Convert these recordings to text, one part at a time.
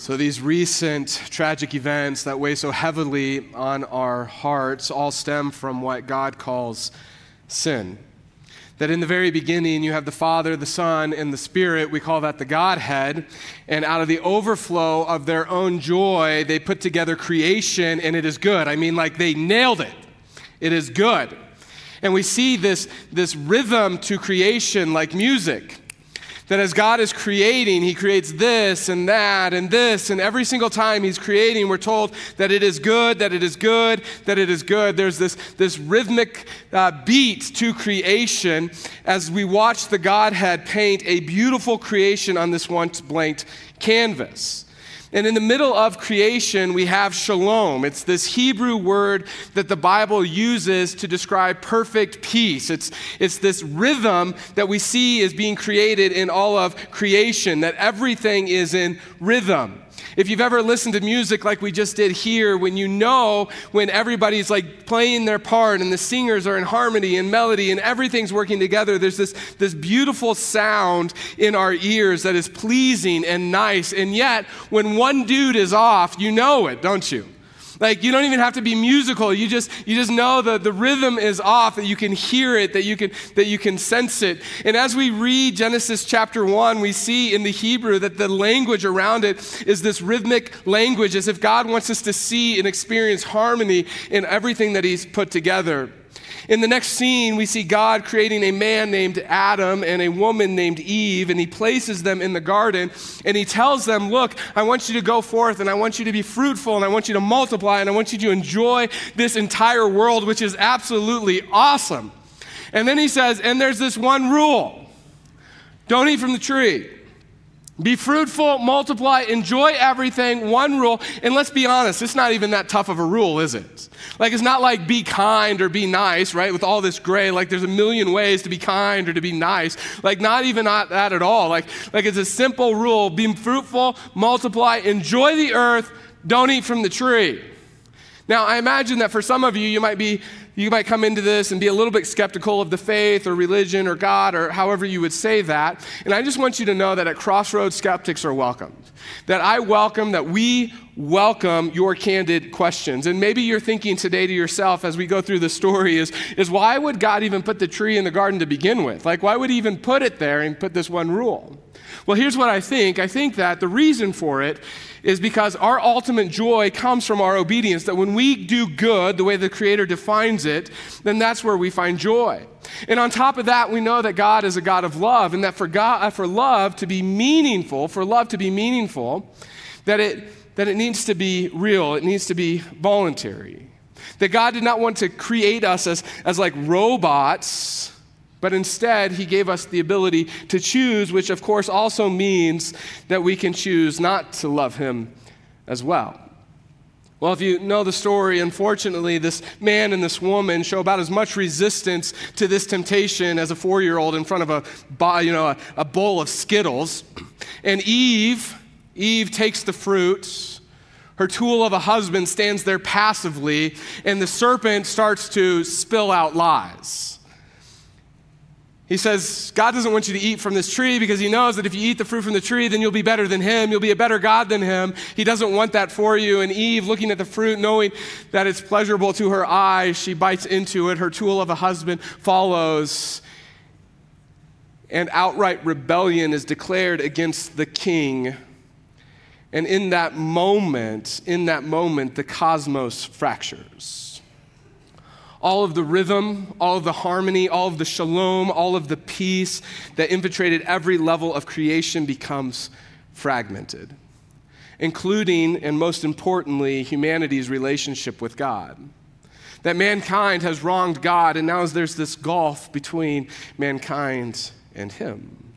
So, these recent tragic events that weigh so heavily on our hearts all stem from what God calls sin. That in the very beginning, you have the Father, the Son, and the Spirit. We call that the Godhead. And out of the overflow of their own joy, they put together creation, and it is good. I mean, like they nailed it. It is good. And we see this, this rhythm to creation like music that as God is creating, He creates this and that and this, and every single time He's creating, we're told that it is good, that it is good, that it is good. There's this, this rhythmic uh, beat to creation as we watch the Godhead paint a beautiful creation on this once blank canvas. And in the middle of creation, we have shalom. It's this Hebrew word that the Bible uses to describe perfect peace. It's, it's this rhythm that we see is being created in all of creation, that everything is in rhythm. If you've ever listened to music like we just did here, when you know when everybody's like playing their part and the singers are in harmony and melody and everything's working together, there's this, this beautiful sound in our ears that is pleasing and nice. And yet, when one dude is off, you know it, don't you? Like you don't even have to be musical. You just you just know that the rhythm is off, that you can hear it, that you can that you can sense it. And as we read Genesis chapter 1, we see in the Hebrew that the language around it is this rhythmic language as if God wants us to see and experience harmony in everything that he's put together. In the next scene, we see God creating a man named Adam and a woman named Eve, and he places them in the garden and he tells them, Look, I want you to go forth and I want you to be fruitful and I want you to multiply and I want you to enjoy this entire world, which is absolutely awesome. And then he says, And there's this one rule don't eat from the tree. Be fruitful, multiply, enjoy everything, one rule. And let's be honest, it's not even that tough of a rule, is it? Like, it's not like be kind or be nice, right? With all this gray, like, there's a million ways to be kind or to be nice. Like, not even that at all. Like, like it's a simple rule be fruitful, multiply, enjoy the earth, don't eat from the tree. Now, I imagine that for some of you, you might be you might come into this and be a little bit skeptical of the faith or religion or God or however you would say that. And I just want you to know that at Crossroads, skeptics are welcomed. That I welcome, that we welcome your candid questions. And maybe you're thinking today to yourself as we go through the story is, is why would God even put the tree in the garden to begin with? Like, why would he even put it there and put this one rule? Well, here's what I think I think that the reason for it is because our ultimate joy comes from our obedience. That when we do good, the way the Creator defines it, then that's where we find joy. And on top of that, we know that God is a God of love, and that for, God, uh, for love to be meaningful, for love to be meaningful, that it, that it needs to be real, it needs to be voluntary. That God did not want to create us as, as like robots but instead, he gave us the ability to choose, which of course also means that we can choose not to love him as well. Well, if you know the story, unfortunately, this man and this woman show about as much resistance to this temptation as a four year old in front of a, you know, a, a bowl of Skittles. And Eve, Eve takes the fruit. Her tool of a husband stands there passively, and the serpent starts to spill out lies. He says, God doesn't want you to eat from this tree because he knows that if you eat the fruit from the tree, then you'll be better than him. You'll be a better God than him. He doesn't want that for you. And Eve, looking at the fruit, knowing that it's pleasurable to her eyes, she bites into it. Her tool of a husband follows. And outright rebellion is declared against the king. And in that moment, in that moment, the cosmos fractures all of the rhythm, all of the harmony, all of the shalom, all of the peace that infiltrated every level of creation becomes fragmented, including, and most importantly, humanity's relationship with God. That mankind has wronged God, and now there's this gulf between mankind and Him.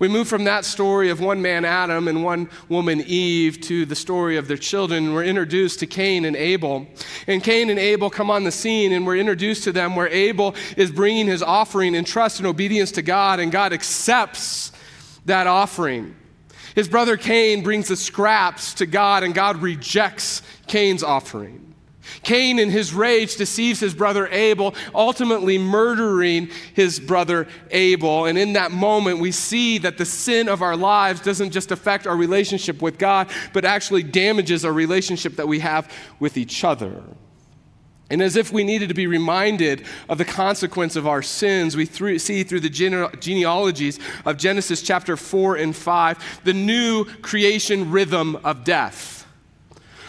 We move from that story of one man, Adam, and one woman, Eve, to the story of their children. We're introduced to Cain and Abel. And Cain and Abel come on the scene, and we're introduced to them where Abel is bringing his offering in trust and obedience to God, and God accepts that offering. His brother Cain brings the scraps to God, and God rejects Cain's offering. Cain, in his rage, deceives his brother Abel, ultimately murdering his brother Abel. And in that moment, we see that the sin of our lives doesn't just affect our relationship with God, but actually damages our relationship that we have with each other. And as if we needed to be reminded of the consequence of our sins, we th- see through the gene- genealogies of Genesis chapter 4 and 5 the new creation rhythm of death.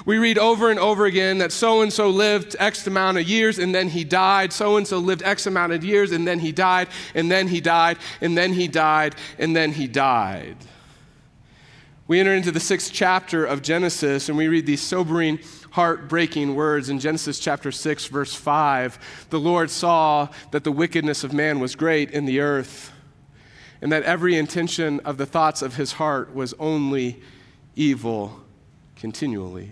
We read over and over again that so and so lived X amount of years and then he died. So and so lived X amount of years and then he died, and then he died, and then he died, and then he died. We enter into the sixth chapter of Genesis and we read these sobering, heartbreaking words in Genesis chapter 6, verse 5. The Lord saw that the wickedness of man was great in the earth, and that every intention of the thoughts of his heart was only evil continually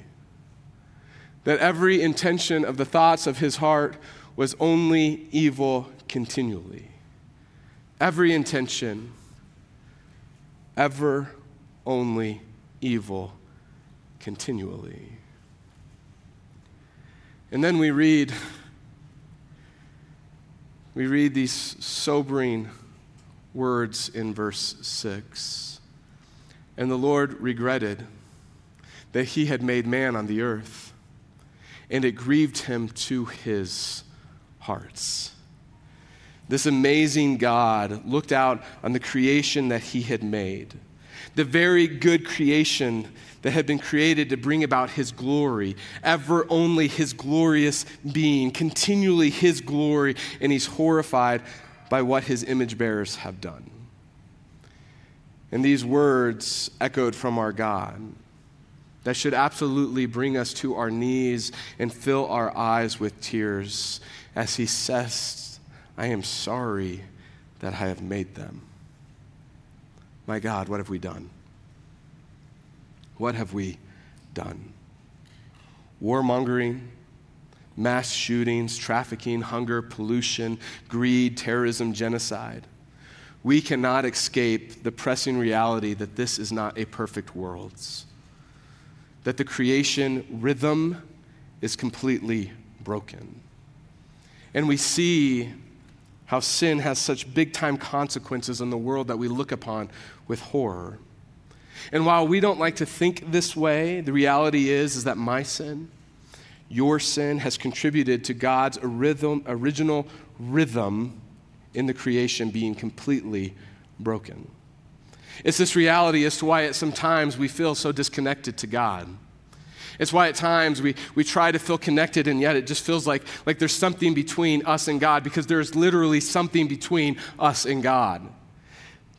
that every intention of the thoughts of his heart was only evil continually. Every intention, ever only evil continually. And then we read we read these sobering words in verse 6. And the Lord regretted that he had made man on the earth and it grieved him to his hearts. This amazing God looked out on the creation that he had made, the very good creation that had been created to bring about his glory, ever only his glorious being, continually his glory, and he's horrified by what his image bearers have done. And these words echoed from our God that should absolutely bring us to our knees and fill our eyes with tears as he says, I am sorry that I have made them. My God, what have we done? What have we done? Warmongering, mass shootings, trafficking, hunger, pollution, greed, terrorism, genocide. We cannot escape the pressing reality that this is not a perfect world that the creation rhythm is completely broken. And we see how sin has such big time consequences in the world that we look upon with horror. And while we don't like to think this way, the reality is, is that my sin, your sin, has contributed to God's original rhythm in the creation being completely broken. It's this reality as to why at sometimes we feel so disconnected to God. It's why at times we, we try to feel connected and yet it just feels like, like there's something between us and God because there's literally something between us and God.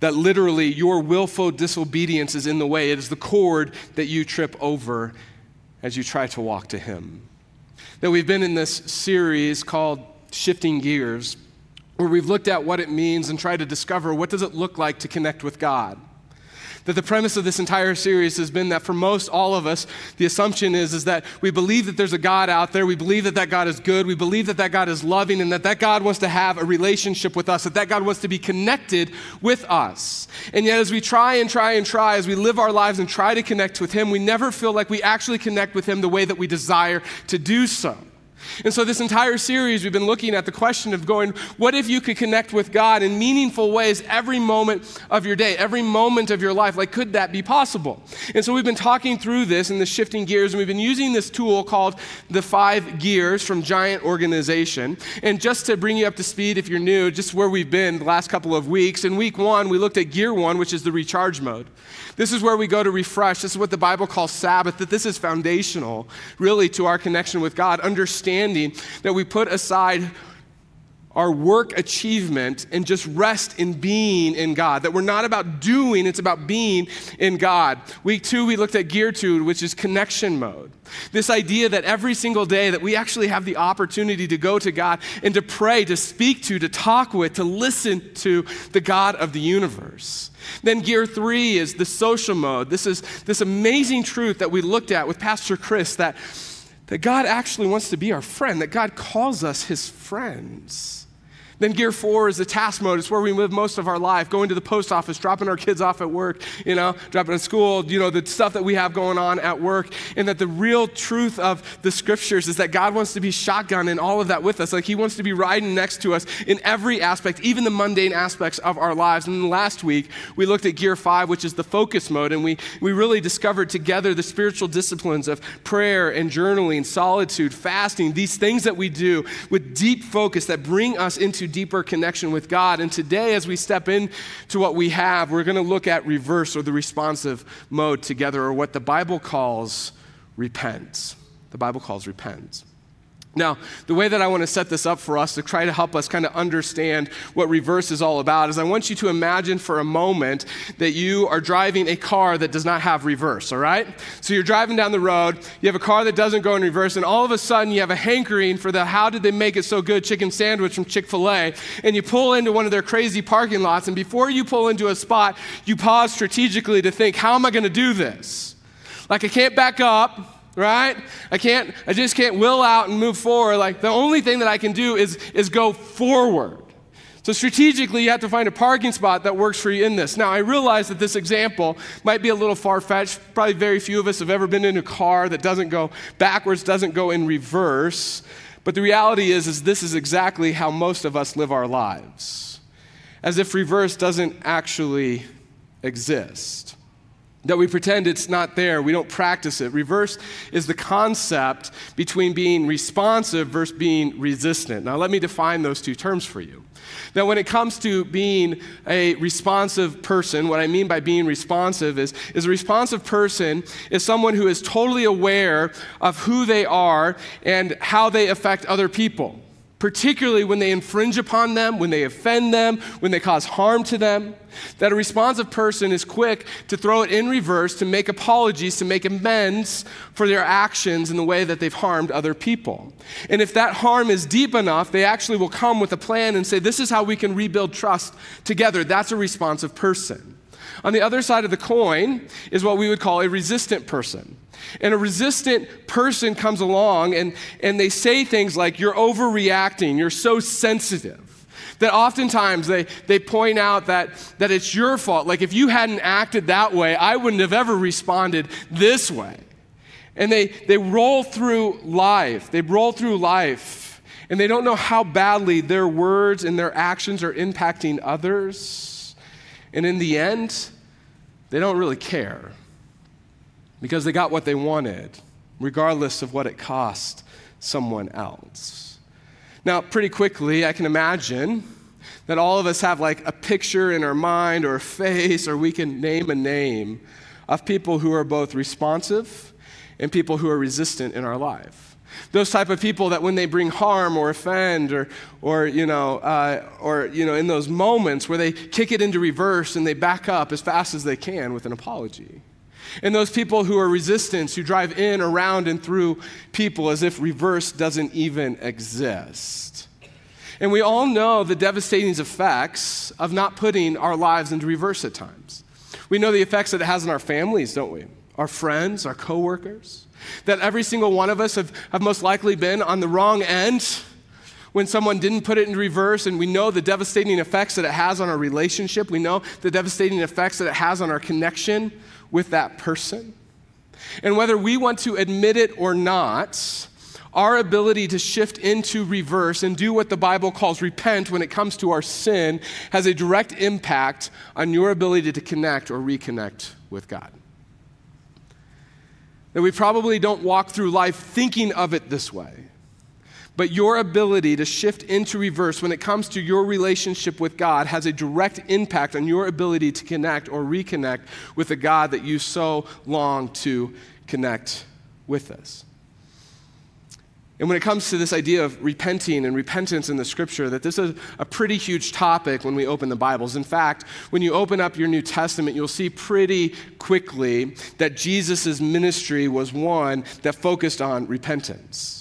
That literally your willful disobedience is in the way. It is the cord that you trip over as you try to walk to Him. That we've been in this series called Shifting Gears, where we've looked at what it means and tried to discover what does it look like to connect with God that the premise of this entire series has been that for most all of us the assumption is, is that we believe that there's a god out there. We believe that that god is good. We believe that that god is loving and that that god wants to have a relationship with us that that god wants to be connected with us. And yet as we try and try and try as we live our lives and try to connect with him we never feel like we actually connect with him the way that we desire to do so and so, this entire series, we've been looking at the question of going, what if you could connect with God in meaningful ways every moment of your day, every moment of your life? Like, could that be possible? And so, we've been talking through this and the shifting gears, and we've been using this tool called the five gears from Giant Organization. And just to bring you up to speed, if you're new, just where we've been the last couple of weeks, in week one, we looked at gear one, which is the recharge mode. This is where we go to refresh. This is what the Bible calls Sabbath, that this is foundational, really, to our connection with God. Understanding that we put aside our work achievement and just rest in being in God. That we're not about doing, it's about being in God. Week two, we looked at gear two, which is connection mode. This idea that every single day that we actually have the opportunity to go to God and to pray, to speak to, to talk with, to listen to the God of the universe. Then gear three is the social mode. This is this amazing truth that we looked at with Pastor Chris that, that God actually wants to be our friend, that God calls us his friends. Then gear four is the task mode. It's where we live most of our life, going to the post office, dropping our kids off at work, you know, dropping at school, you know, the stuff that we have going on at work. And that the real truth of the scriptures is that God wants to be shotgun in all of that with us. Like he wants to be riding next to us in every aspect, even the mundane aspects of our lives. And last week, we looked at gear five, which is the focus mode, and we, we really discovered together the spiritual disciplines of prayer and journaling, solitude, fasting, these things that we do with deep focus that bring us into deeper connection with God. And today, as we step into what we have, we're going to look at reverse or the responsive mode together, or what the Bible calls repent. The Bible calls repent. Now, the way that I want to set this up for us to try to help us kind of understand what reverse is all about is I want you to imagine for a moment that you are driving a car that does not have reverse, all right? So you're driving down the road, you have a car that doesn't go in reverse, and all of a sudden you have a hankering for the how did they make it so good chicken sandwich from Chick fil A, and you pull into one of their crazy parking lots, and before you pull into a spot, you pause strategically to think, how am I going to do this? Like I can't back up right? I can't, I just can't will out and move forward. Like the only thing that I can do is, is go forward. So strategically, you have to find a parking spot that works for you in this. Now, I realize that this example might be a little far fetched. Probably very few of us have ever been in a car that doesn't go backwards, doesn't go in reverse. But the reality is, is this is exactly how most of us live our lives, as if reverse doesn't actually exist that we pretend it's not there, we don't practice it. Reverse is the concept between being responsive versus being resistant. Now, let me define those two terms for you. Now, when it comes to being a responsive person, what I mean by being responsive is, is a responsive person is someone who is totally aware of who they are and how they affect other people particularly when they infringe upon them, when they offend them, when they cause harm to them. That a responsive person is quick to throw it in reverse, to make apologies, to make amends for their actions in the way that they've harmed other people. And if that harm is deep enough, they actually will come with a plan and say, This is how we can rebuild trust together. That's a responsive person. On the other side of the coin is what we would call a resistant person. And a resistant person comes along and, and they say things like, You're overreacting, you're so sensitive. That oftentimes they, they point out that, that it's your fault. Like, if you hadn't acted that way, I wouldn't have ever responded this way. And they, they roll through life. They roll through life, and they don't know how badly their words and their actions are impacting others. And in the end, they don't really care because they got what they wanted, regardless of what it cost someone else. Now, pretty quickly, I can imagine that all of us have like a picture in our mind or a face, or we can name a name of people who are both responsive and people who are resistant in our life. Those type of people that when they bring harm or offend or, or, you know, uh, or you know, in those moments where they kick it into reverse and they back up as fast as they can with an apology. And those people who are resistance, who drive in, around, and through people as if reverse doesn't even exist. And we all know the devastating effects of not putting our lives into reverse at times. We know the effects that it has on our families, don't we? Our friends, our coworkers. That every single one of us have, have most likely been on the wrong end when someone didn't put it in reverse, and we know the devastating effects that it has on our relationship. We know the devastating effects that it has on our connection with that person. And whether we want to admit it or not, our ability to shift into reverse and do what the Bible calls repent when it comes to our sin has a direct impact on your ability to connect or reconnect with God. That we probably don't walk through life thinking of it this way. But your ability to shift into reverse when it comes to your relationship with God has a direct impact on your ability to connect or reconnect with the God that you so long to connect with us. And when it comes to this idea of repenting and repentance in the scripture, that this is a pretty huge topic when we open the Bibles. In fact, when you open up your New Testament, you'll see pretty quickly that Jesus' ministry was one that focused on repentance.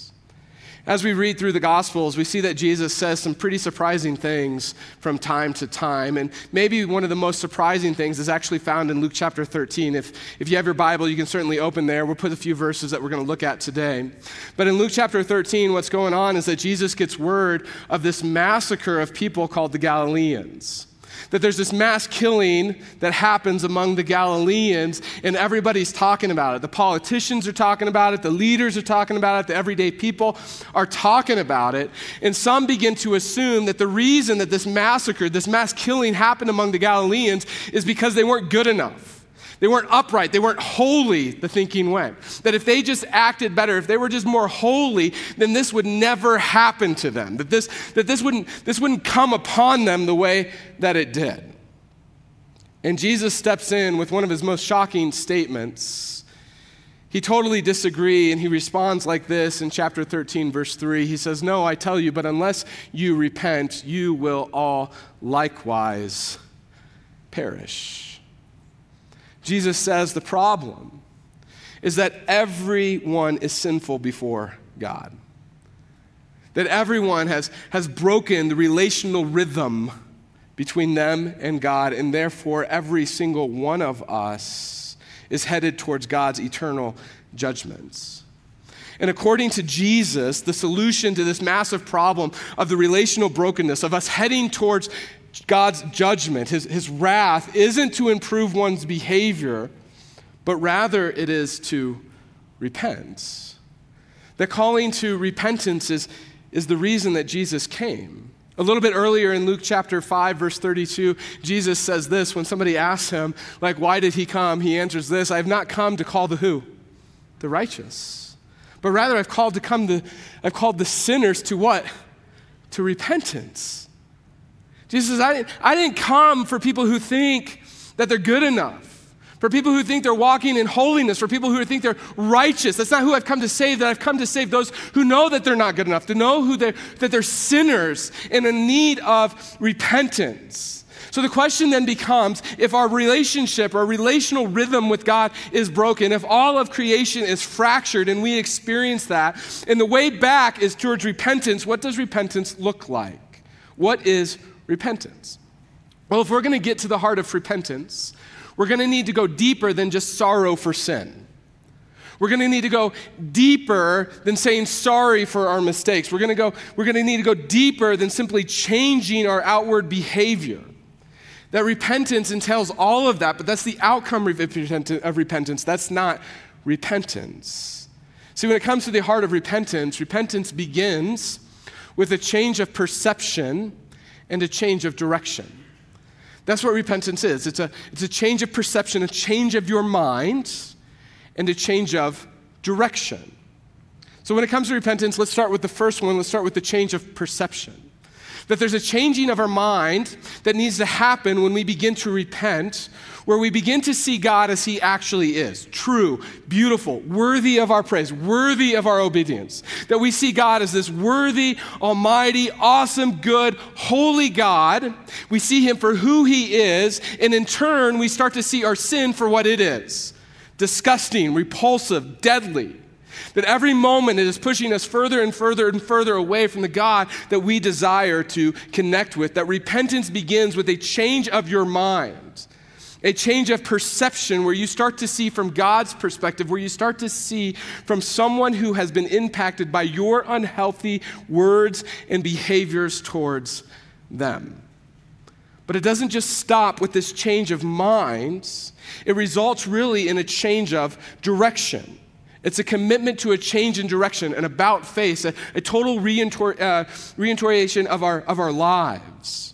As we read through the Gospels, we see that Jesus says some pretty surprising things from time to time. And maybe one of the most surprising things is actually found in Luke chapter 13. If, if you have your Bible, you can certainly open there. We'll put a few verses that we're going to look at today. But in Luke chapter 13, what's going on is that Jesus gets word of this massacre of people called the Galileans that there's this mass killing that happens among the Galileans, and everybody's talking about it. The politicians are talking about it, the leaders are talking about it, the everyday people are talking about it. And some begin to assume that the reason that this massacre, this mass killing happened among the Galileans is because they weren't good enough. They weren't upright. They weren't holy, the thinking went. That if they just acted better, if they were just more holy, then this would never happen to them. That this, that this, wouldn't, this wouldn't come upon them the way that it did. And Jesus steps in with one of his most shocking statements. He totally disagrees, and he responds like this in chapter 13, verse 3. He says, No, I tell you, but unless you repent, you will all likewise perish. Jesus says the problem is that everyone is sinful before God. That everyone has, has broken the relational rhythm between them and God, and therefore every single one of us is headed towards God's eternal judgments. And according to Jesus, the solution to this massive problem of the relational brokenness, of us heading towards God's judgment, his, his wrath, isn't to improve one's behavior, but rather it is to repent. The calling to repentance is, is the reason that Jesus came. A little bit earlier in Luke chapter 5, verse 32, Jesus says this when somebody asks him, like, why did he come? He answers this I have not come to call the who? The righteous. But rather, I've called to come to, I've called the sinners to what? To repentance. Jesus says, I didn't, I didn't come for people who think that they're good enough, for people who think they're walking in holiness, for people who think they're righteous. That's not who I've come to save, that I've come to save those who know that they're not good enough, to know who they're, that they're sinners in a need of repentance. So the question then becomes if our relationship, our relational rhythm with God is broken, if all of creation is fractured and we experience that, and the way back is towards repentance, what does repentance look like? What is repentance. Well, if we're going to get to the heart of repentance, we're going to need to go deeper than just sorrow for sin. We're going to need to go deeper than saying sorry for our mistakes. We're going to go we're going to need to go deeper than simply changing our outward behavior. That repentance entails all of that, but that's the outcome of repentance. That's not repentance. See, when it comes to the heart of repentance, repentance begins with a change of perception and a change of direction. That's what repentance is it's a, it's a change of perception, a change of your mind, and a change of direction. So, when it comes to repentance, let's start with the first one. Let's start with the change of perception that there's a changing of our mind that needs to happen when we begin to repent, where we begin to see God as He actually is true, beautiful, worthy of our praise, worthy of our obedience. That we see God as this worthy, almighty, awesome, good, holy God. We see Him for who He is, and in turn, we start to see our sin for what it is disgusting, repulsive, deadly. That every moment it is pushing us further and further and further away from the God that we desire to connect with. That repentance begins with a change of your mind, a change of perception where you start to see from God's perspective, where you start to see from someone who has been impacted by your unhealthy words and behaviors towards them. But it doesn't just stop with this change of minds, it results really in a change of direction. It's a commitment to a change in direction, an about face, a, a total reintor, uh, reorientation of our, of our lives.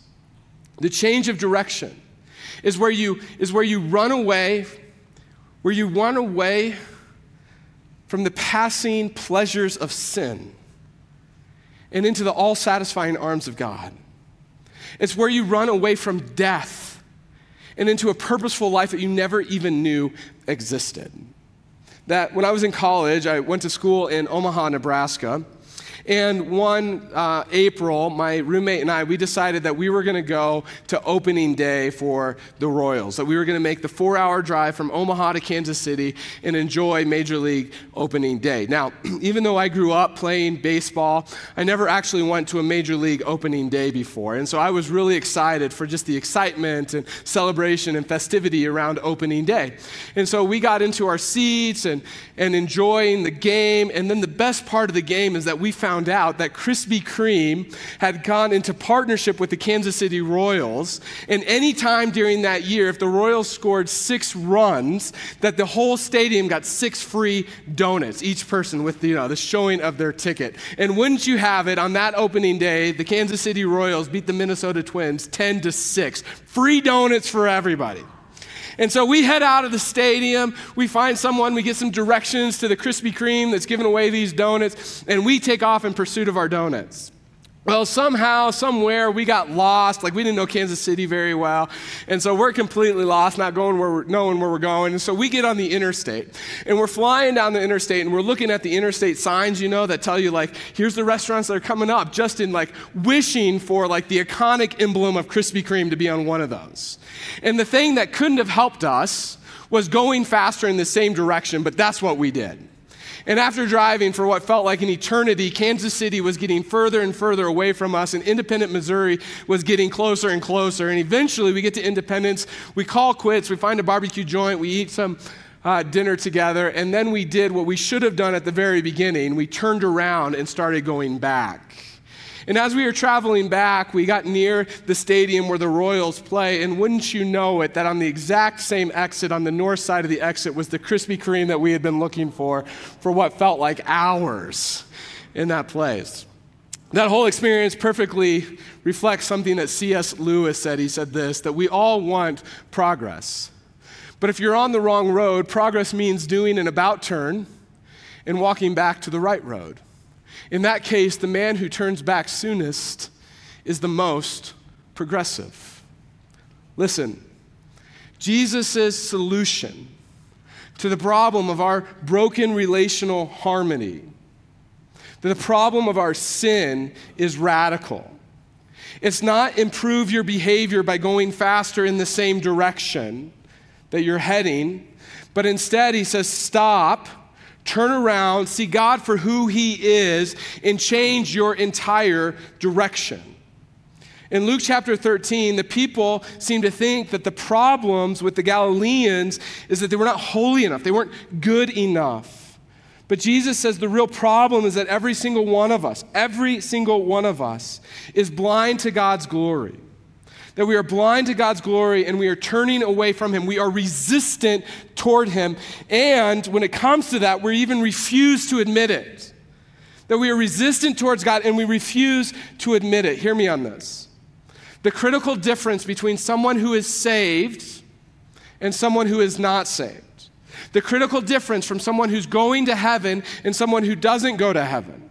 The change of direction is where, you, is where you run away, where you run away from the passing pleasures of sin and into the all satisfying arms of God. It's where you run away from death and into a purposeful life that you never even knew existed that when I was in college, I went to school in Omaha, Nebraska. And one uh, April, my roommate and I, we decided that we were going to go to opening day for the Royals, that we were going to make the four hour drive from Omaha to Kansas City and enjoy Major League opening day. Now, even though I grew up playing baseball, I never actually went to a Major League opening day before. And so I was really excited for just the excitement and celebration and festivity around opening day. And so we got into our seats and, and enjoying the game. And then the best part of the game is that we found found out that Krispy Kreme had gone into partnership with the Kansas City Royals. And any time during that year, if the Royals scored six runs, that the whole stadium got six free donuts, each person with the, you know, the showing of their ticket. And wouldn't you have it, on that opening day, the Kansas City Royals beat the Minnesota Twins 10 to 6. Free donuts for everybody. And so we head out of the stadium, we find someone, we get some directions to the Krispy Kreme that's giving away these donuts, and we take off in pursuit of our donuts. Well, somehow, somewhere, we got lost. Like, we didn't know Kansas City very well. And so we're completely lost, not going where we're, knowing where we're going. And so we get on the interstate. And we're flying down the interstate, and we're looking at the interstate signs, you know, that tell you, like, here's the restaurants that are coming up, just in, like, wishing for, like, the iconic emblem of Krispy Kreme to be on one of those. And the thing that couldn't have helped us was going faster in the same direction, but that's what we did. And after driving for what felt like an eternity, Kansas City was getting further and further away from us, and Independence, Missouri was getting closer and closer. And eventually we get to Independence, we call quits, we find a barbecue joint, we eat some uh, dinner together, and then we did what we should have done at the very beginning. We turned around and started going back. And as we were traveling back, we got near the stadium where the Royals play, and wouldn't you know it, that on the exact same exit, on the north side of the exit, was the Krispy Kreme that we had been looking for for what felt like hours in that place. That whole experience perfectly reflects something that C.S. Lewis said. He said this that we all want progress. But if you're on the wrong road, progress means doing an about turn and walking back to the right road. In that case, the man who turns back soonest is the most progressive. Listen, Jesus' solution to the problem of our broken relational harmony, to the problem of our sin, is radical. It's not improve your behavior by going faster in the same direction that you're heading, but instead, he says, stop turn around, see God for who He is, and change your entire direction. In Luke chapter 13, the people seem to think that the problems with the Galileans is that they were not holy enough, they weren't good enough. But Jesus says the real problem is that every single one of us, every single one of us, is blind to God's glory that we are blind to God's glory and we are turning away from Him. We are resistant toward Him. And when it comes to that, we even refuse to admit it. That we are resistant towards God and we refuse to admit it. Hear me on this. The critical difference between someone who is saved and someone who is not saved. The critical difference from someone who's going to heaven and someone who doesn't go to heaven.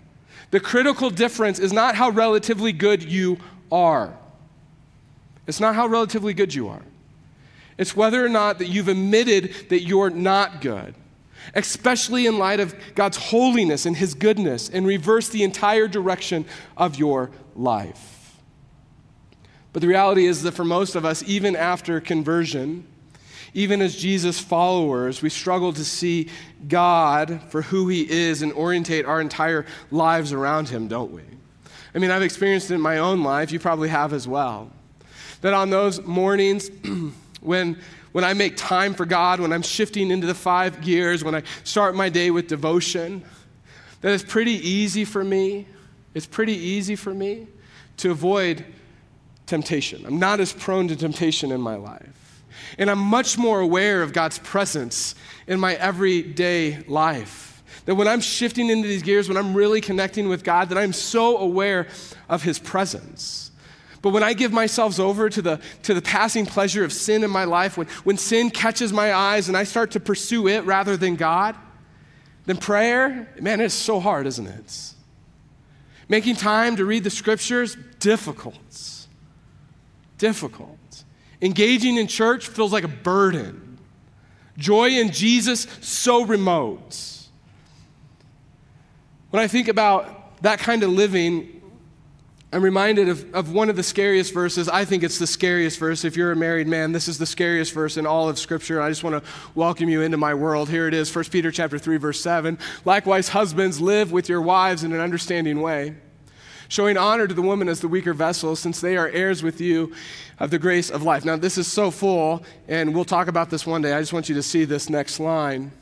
The critical difference is not how relatively good you are. It's not how relatively good you are. It's whether or not that you've admitted that you're not good, especially in light of God's holiness and His goodness, and reverse the entire direction of your life. But the reality is that for most of us, even after conversion, even as Jesus followers, we struggle to see God for who He is and orientate our entire lives around Him, don't we? I mean, I've experienced it in my own life. You probably have as well that on those mornings when, when I make time for God, when I'm shifting into the five gears, when I start my day with devotion, that it's pretty easy for me, it's pretty easy for me to avoid temptation. I'm not as prone to temptation in my life. And I'm much more aware of God's presence in my everyday life. That when I'm shifting into these gears, when I'm really connecting with God, that I'm so aware of His presence. But when I give myself over to the, to the passing pleasure of sin in my life, when, when sin catches my eyes and I start to pursue it rather than God, then prayer, man, it's so hard, isn't it? Making time to read the scriptures, difficult. Difficult. Engaging in church feels like a burden. Joy in Jesus, so remote. When I think about that kind of living, I'm reminded of, of one of the scariest verses. I think it's the scariest verse. If you're a married man, this is the scariest verse in all of Scripture. I just want to welcome you into my world. Here it is, 1 Peter chapter 3, verse 7. Likewise, husbands, live with your wives in an understanding way, showing honor to the woman as the weaker vessel, since they are heirs with you of the grace of life. Now, this is so full, and we'll talk about this one day. I just want you to see this next line.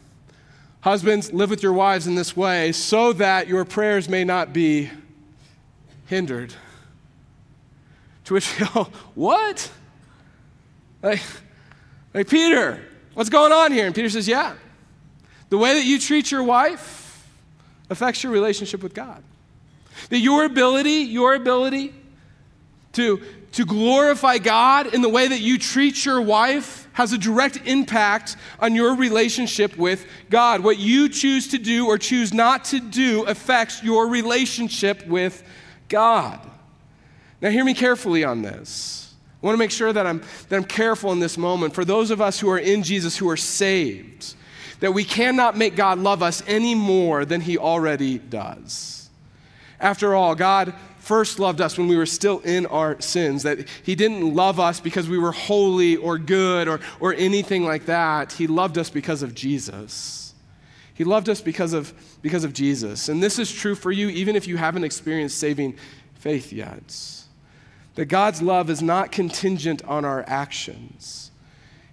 Husbands, live with your wives in this way, so that your prayers may not be hindered. To which we go, What? Like, like, Peter, what's going on here? And Peter says, Yeah. The way that you treat your wife affects your relationship with God. That your ability, your ability to, to glorify God in the way that you treat your wife has a direct impact on your relationship with God. What you choose to do or choose not to do affects your relationship with God. Now, hear me carefully on this. I want to make sure that I'm, that I'm careful in this moment. For those of us who are in Jesus, who are saved, that we cannot make God love us any more than he already does. After all, God first loved us when we were still in our sins, that He didn't love us because we were holy or good or, or anything like that. He loved us because of Jesus. He loved us because of, because of Jesus. And this is true for you even if you haven't experienced saving faith yet. That God's love is not contingent on our actions.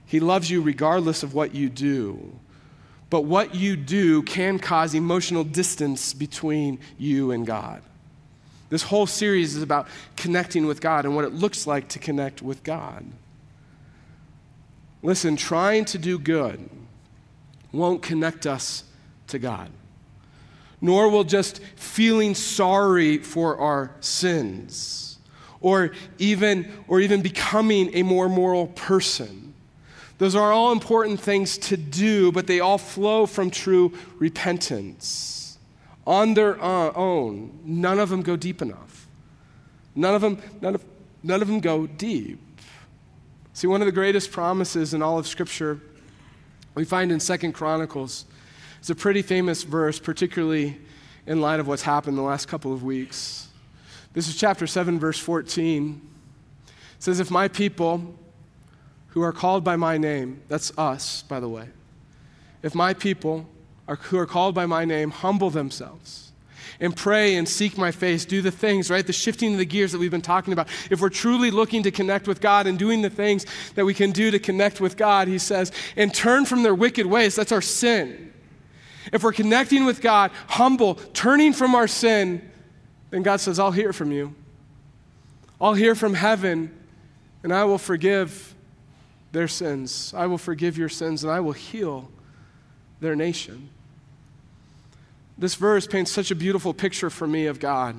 He loves you regardless of what you do. But what you do can cause emotional distance between you and God. This whole series is about connecting with God and what it looks like to connect with God. Listen, trying to do good won't connect us to God, nor will just feeling sorry for our sins or even, or even becoming a more moral person. Those are all important things to do, but they all flow from true repentance on their uh, own, none of them go deep enough. None of them, none of, none of them go deep. See, one of the greatest promises in all of Scripture we find in Second Chronicles. It's a pretty famous verse, particularly in light of what's happened the last couple of weeks. This is chapter 7, verse 14. It says, If my people who are called by my name, that's us, by the way, if my people are, who are called by my name humble themselves and pray and seek my face, do the things, right? The shifting of the gears that we've been talking about. If we're truly looking to connect with God and doing the things that we can do to connect with God, he says, and turn from their wicked ways, that's our sin. If we're connecting with God, humble, turning from our sin, then God says, I'll hear from you. I'll hear from heaven, and I will forgive their sins. I will forgive your sins, and I will heal their nation. This verse paints such a beautiful picture for me of God.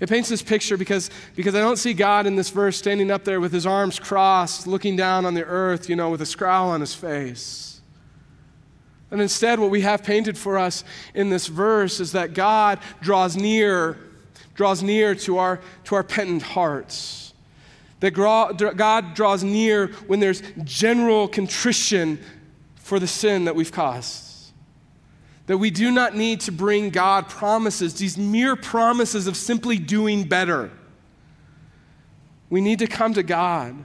It paints this picture because, because I don't see God in this verse standing up there with his arms crossed, looking down on the earth, you know, with a scowl on his face. And instead, what we have painted for us in this verse is that God draws near, draws near to our, to our penitent hearts. That God draws near when there's general contrition for the sin that we've caused. That we do not need to bring God promises, these mere promises of simply doing better. We need to come to God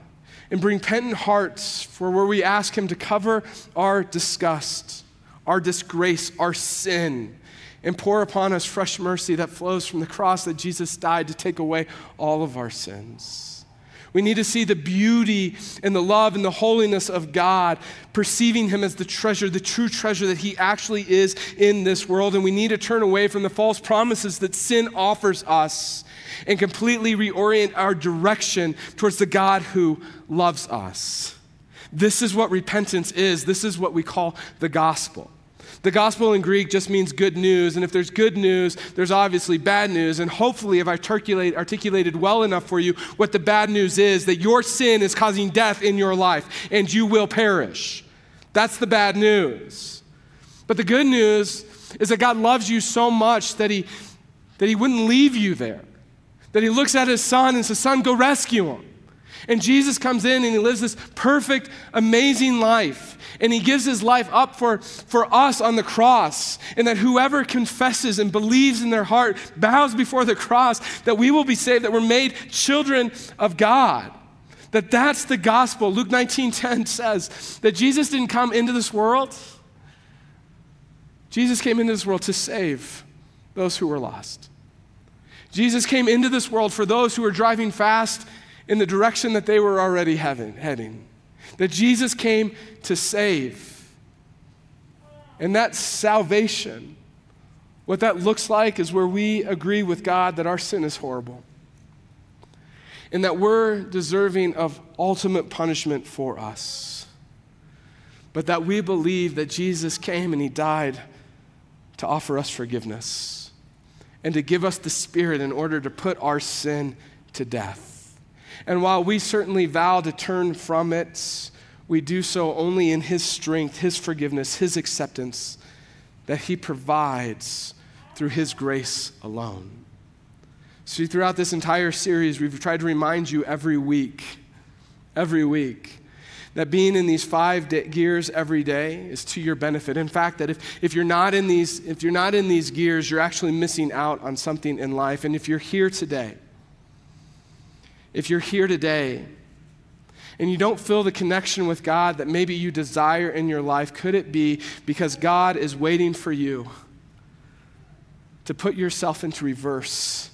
and bring penitent hearts for where we ask Him to cover our disgust, our disgrace, our sin, and pour upon us fresh mercy that flows from the cross that Jesus died to take away all of our sins. We need to see the beauty and the love and the holiness of God, perceiving Him as the treasure, the true treasure that He actually is in this world. And we need to turn away from the false promises that sin offers us and completely reorient our direction towards the God who loves us. This is what repentance is. This is what we call the gospel. The gospel in Greek just means good news, and if there's good news, there's obviously bad news. And hopefully, if I've articulate, articulated well enough for you what the bad news is that your sin is causing death in your life, and you will perish. That's the bad news. But the good news is that God loves you so much that He, that he wouldn't leave you there, that He looks at His Son and says, Son, go rescue him. And Jesus comes in and he lives this perfect, amazing life. And he gives his life up for, for us on the cross. And that whoever confesses and believes in their heart, bows before the cross, that we will be saved, that we're made children of God. That that's the gospel. Luke 19:10 says that Jesus didn't come into this world. Jesus came into this world to save those who were lost. Jesus came into this world for those who were driving fast in the direction that they were already having, heading. That Jesus came to save. And that salvation, what that looks like is where we agree with God that our sin is horrible and that we're deserving of ultimate punishment for us. But that we believe that Jesus came and he died to offer us forgiveness and to give us the Spirit in order to put our sin to death. And while we certainly vow to turn from it, we do so only in His strength, His forgiveness, His acceptance that He provides through His grace alone. See, throughout this entire series, we've tried to remind you every week, every week, that being in these five gears every day is to your benefit. In fact, that if, if, you're not in these, if you're not in these gears, you're actually missing out on something in life. And if you're here today, if you're here today and you don't feel the connection with God that maybe you desire in your life, could it be because God is waiting for you to put yourself into reverse?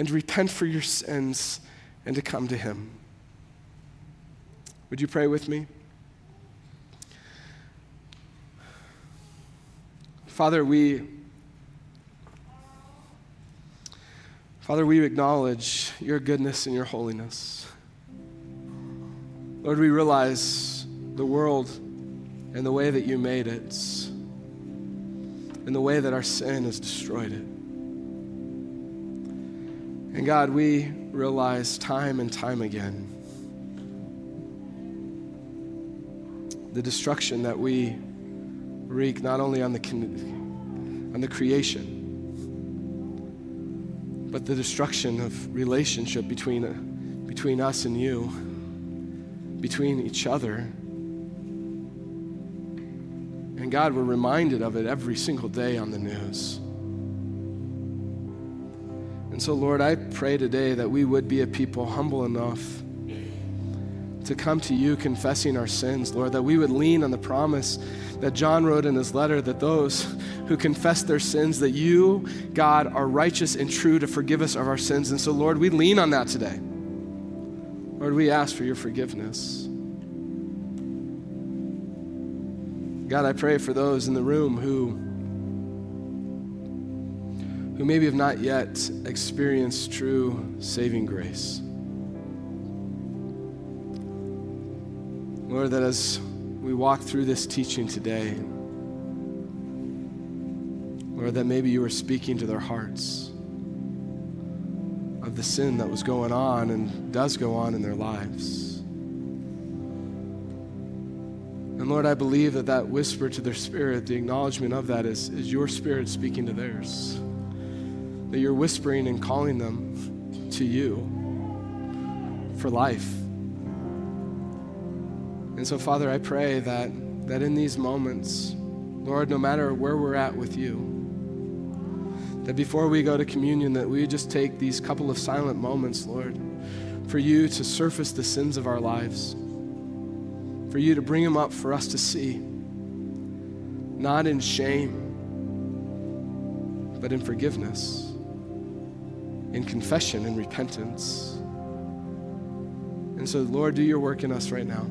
and repent for your sins and to come to Him. Would you pray with me? Father, we Father, we acknowledge your goodness and your holiness. Lord, we realize the world and the way that you made it and the way that our sin has destroyed it. And God, we realize time and time again the destruction that we wreak not only on the, on the creation, but the destruction of relationship between, uh, between us and you, between each other. And God, we're reminded of it every single day on the news. And so, Lord, I pray today that we would be a people humble enough to come to you confessing our sins, Lord, that we would lean on the promise that John wrote in his letter that those who confess their sins, that you, God, are righteous and true to forgive us of our sins. And so, Lord, we lean on that today. Lord, we ask for your forgiveness. God, I pray for those in the room who who maybe have not yet experienced true saving grace. Lord, that as we walk through this teaching today, Lord, that maybe you were speaking to their hearts of the sin that was going on and does go on in their lives. And Lord, I believe that that whisper to their spirit, the acknowledgement of that, is, is your spirit speaking to theirs that you're whispering and calling them to you for life. And so, Father, I pray that, that in these moments, Lord, no matter where we're at with you, that before we go to communion, that we just take these couple of silent moments, Lord, for you to surface the sins of our lives, for you to bring them up for us to see, not in shame, but in forgiveness in confession and repentance. And so, Lord, do your work in us right now.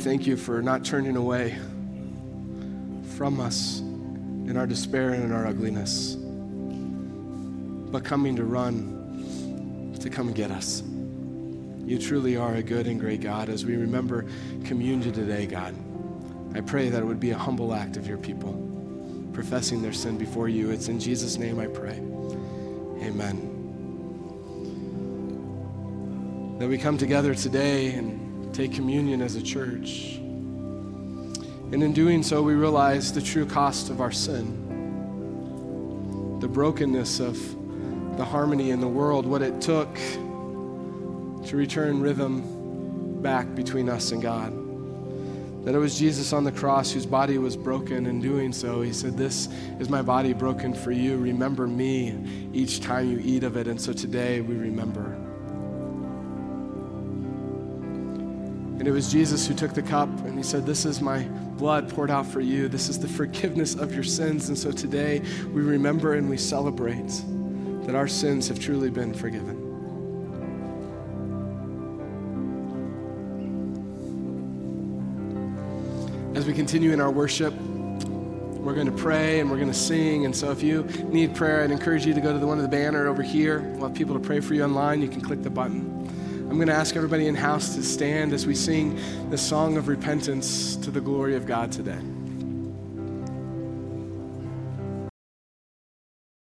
Thank you for not turning away from us in our despair and in our ugliness, but coming to run to come and get us. You truly are a good and great God. As we remember communion today, God, I pray that it would be a humble act of your people, professing their sin before you. It's in Jesus' name I pray. Amen. That we come together today and take communion as a church. And in doing so, we realize the true cost of our sin, the brokenness of the harmony in the world, what it took to return rhythm back between us and God. That it was Jesus on the cross whose body was broken. In doing so, he said, This is my body broken for you. Remember me each time you eat of it. And so today we remember. And it was Jesus who took the cup and he said, This is my blood poured out for you. This is the forgiveness of your sins. And so today we remember and we celebrate that our sins have truly been forgiven. As we continue in our worship, we're going to pray and we're going to sing. And so if you need prayer, I'd encourage you to go to the one of the banner over here. We'll have people to pray for you online. You can click the button. I'm going to ask everybody in house to stand as we sing the song of repentance to the glory of God today.